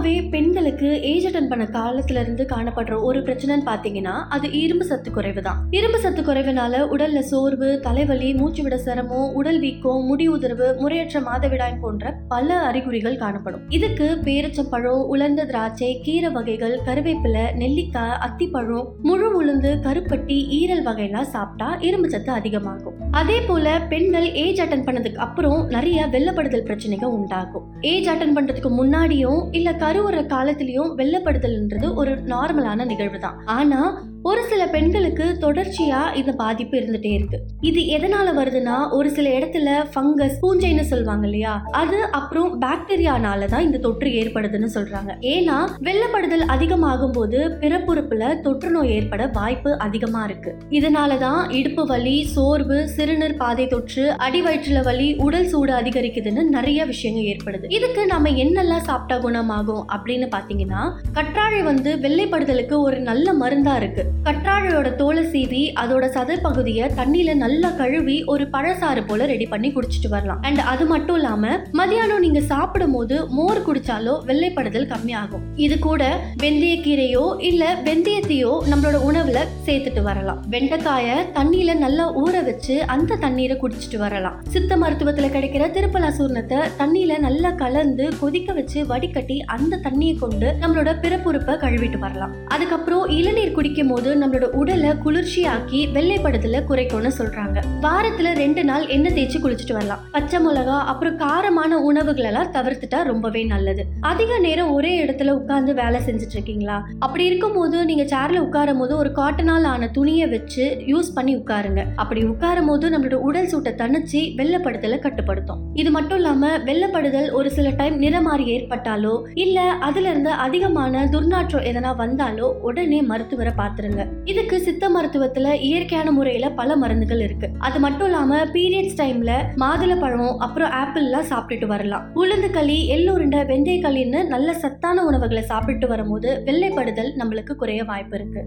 பொதுவாகவே பெண்களுக்கு age attend பண்ண காலத்துல இருந்து காணப்படுற ஒரு பிரச்சனைன்னு பார்த்தீங்கன்னா அது இரும்பு சத்து குறைவு தான் இரும்பு சத்து குறைவுனால உடல்ல சோர்வு தலைவலி மூச்சு விட சிரமம் உடல் வீக்கம் முடி உதிர்வு முறையற்ற மாதவிடாய் போன்ற பல அறிகுறிகள் காணப்படும். இதுக்கு பேரிச்சம்பழம் உலர்ந்த திராட்சை கீரை வகைகள் கருவேப்பிலை நெல்லிக்காய் அத்திப்பழம் முழு உளுந்து கருப்பட்டி ஈரல் வகையெல்லாம் சாப்பிட்டா இரும்பு சத்து அதிகமாகும். அதே போல பெண்கள் ஏஜ் அட்டன் பண்ணதுக்கு அப்புறம் நிறைய வெள்ளப்படுதல் பிரச்சனைகள் உண்டாகும். ஏஜ் அட்டன் பண்றதுக்கு முன்னாடியும் இல்ல கருவுற காலத்திலயும் வெள்ளப்படுதல்ன்றது ஒரு நார்மலான நிகழ்வு தான் ஆனா ஒரு சில பெண்களுக்கு தொடர்ச்சியா இந்த பாதிப்பு இருந்துட்டே இருக்கு. இது எதனால வருதுன்னா ஒரு சில இடத்துல ஃபங்கஸ் பூஞ்சைன்னு சொல்லுவாங்க இல்லையா? அது அப்புறம் பாக்டீரியானால தான் இந்த தொற்று ஏற்படுதுன்னு சொல்றாங்க. ஏன்னா வெள்ளப்படுதல் அதிகமாகும் போது பிறப்புறுப்புல தொற்று நோய் ஏற்பட வாய்ப்பு அதிகமா இருக்கு. இதனால தான் இடுப்பு வலி சோர்வு சிறுநீர் பாதை தொற்று அடிவயிற்றுல வலி உடல் சூடு அதிகரிக்குதுன்னு நிறைய விஷயங்கள் ஏற்படுது. இதுக்கு நம்ம என்னெல்லாம் சாப்பிட்டா குணமாகும் அப்படின்னு பாத்தீங்கன்னா கற்றாழை வந்து வெள்ளைப்படுதலுக்கு ஒரு நல்ல மருந்தா இருக்கு. கற்றாழையோட தோலை சீவி அதோட சதர் பகுதியை தண்ணியில நல்லா கழுவி ஒரு பழசாறு போல ரெடி பண்ணி குடிச்சிட்டு வரலாம். அண்ட் அது மட்டும் இல்லாம மதியானம் நீங்க சாப்பிடும் போது மோர் குடிச்சாலோ வெள்ளைப்படுதல் கம்மியாகும். இது கூட வெந்தயக்கீரையோ இல்ல வெந்தயத்தையோ நம்மளோட உணவுல சேர்த்துட்டு வரலாம். வெண்டைக்காய தண்ணியில நல்லா ஊற வச்சு அந்த தண்ணீரை குடிச்சிட்டு வரலாம். சித்த மருத்துவத்துல கிடைக்கிற திருப்பலா சூர்ணத்தை தண்ணியில நல்லா கலந்து கொதிக்க வச்சு வடிகட்டி அந்த தண்ணியை கொண்டு நம்மளோட பிறப்புறுப்பை கழுவிட்டு வரலாம். அதுக்கப்புறம் இளநீர் குடிக்கும் போது நம்மளோட உடலை குளிர்ச்சியாக்கி வெள்ளைப்படுதல குறைக்கும்னு சொல்றாங்க. வாரத்துல ரெண்டு நாள் எண்ணெய் தேய்ச்சி குளிச்சுட்டு வரலாம். பச்சை மிளகா அப்புறம் காரமான உணவுகள் எல்லாம் தவிர்த்துட்டா ரொம்பவே நல்லது. அதிக நேரம் ஒரே இடத்துல உட்கார்ந்து வேலை செஞ்சுட்டு இருக்கீங்களா அப்படி இருக்கும்போது நீங்க சேர்ல உட்காரும் போது ஒரு காட்டனால் ஆன துணியை வச்சு யூஸ் பண்ணி உட்காருங்க. அப்படி உட்காரும் போது நம்மளோட உடல் சூட்டை தணிச்சு வெள்ளப்படுதலை கட்டுப்படுத்தும். இது மட்டும் இல்லாம வெள்ளப்படுதல் ஒரு சில டைம் நிறமாறி ஏற்பட்டாலோ இல்ல அதுல இருந்து அதிகமான துர்நாற்றம் எதனா வந்தாலோ உடனே மருத்துவரை பார்த்துருங்க. இதுக்கு சித்த மருத்துவத்துல இயற்கையான முறையில பல மருந்துகள் இருக்கு. அது மட்டும் இல்லாம பீரியட்ஸ் டைம்ல மாதுளப்பழம் அப்புறம் ஆப்பிள் எல்லாம் சாப்பிட்டுட்டு வரலாம். உளுந்து களி எள்ளுருண்டை வெந்தய களின்னு நல்ல சத்தான உணவுகளை சாப்பிட்டு வரும்போது வெள்ளைப்படுதல் நம்மளுக்கு குறைய வாய்ப்பு இருக்கு.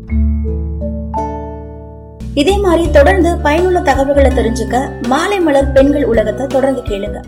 இதே மாதிரி தொடர்ந்து பயனுள்ள தகவல்களை தெரிஞ்சுக்க மாலை மலர் பெண்கள் உலகத்தை தொடர்ந்து கேளுங்க.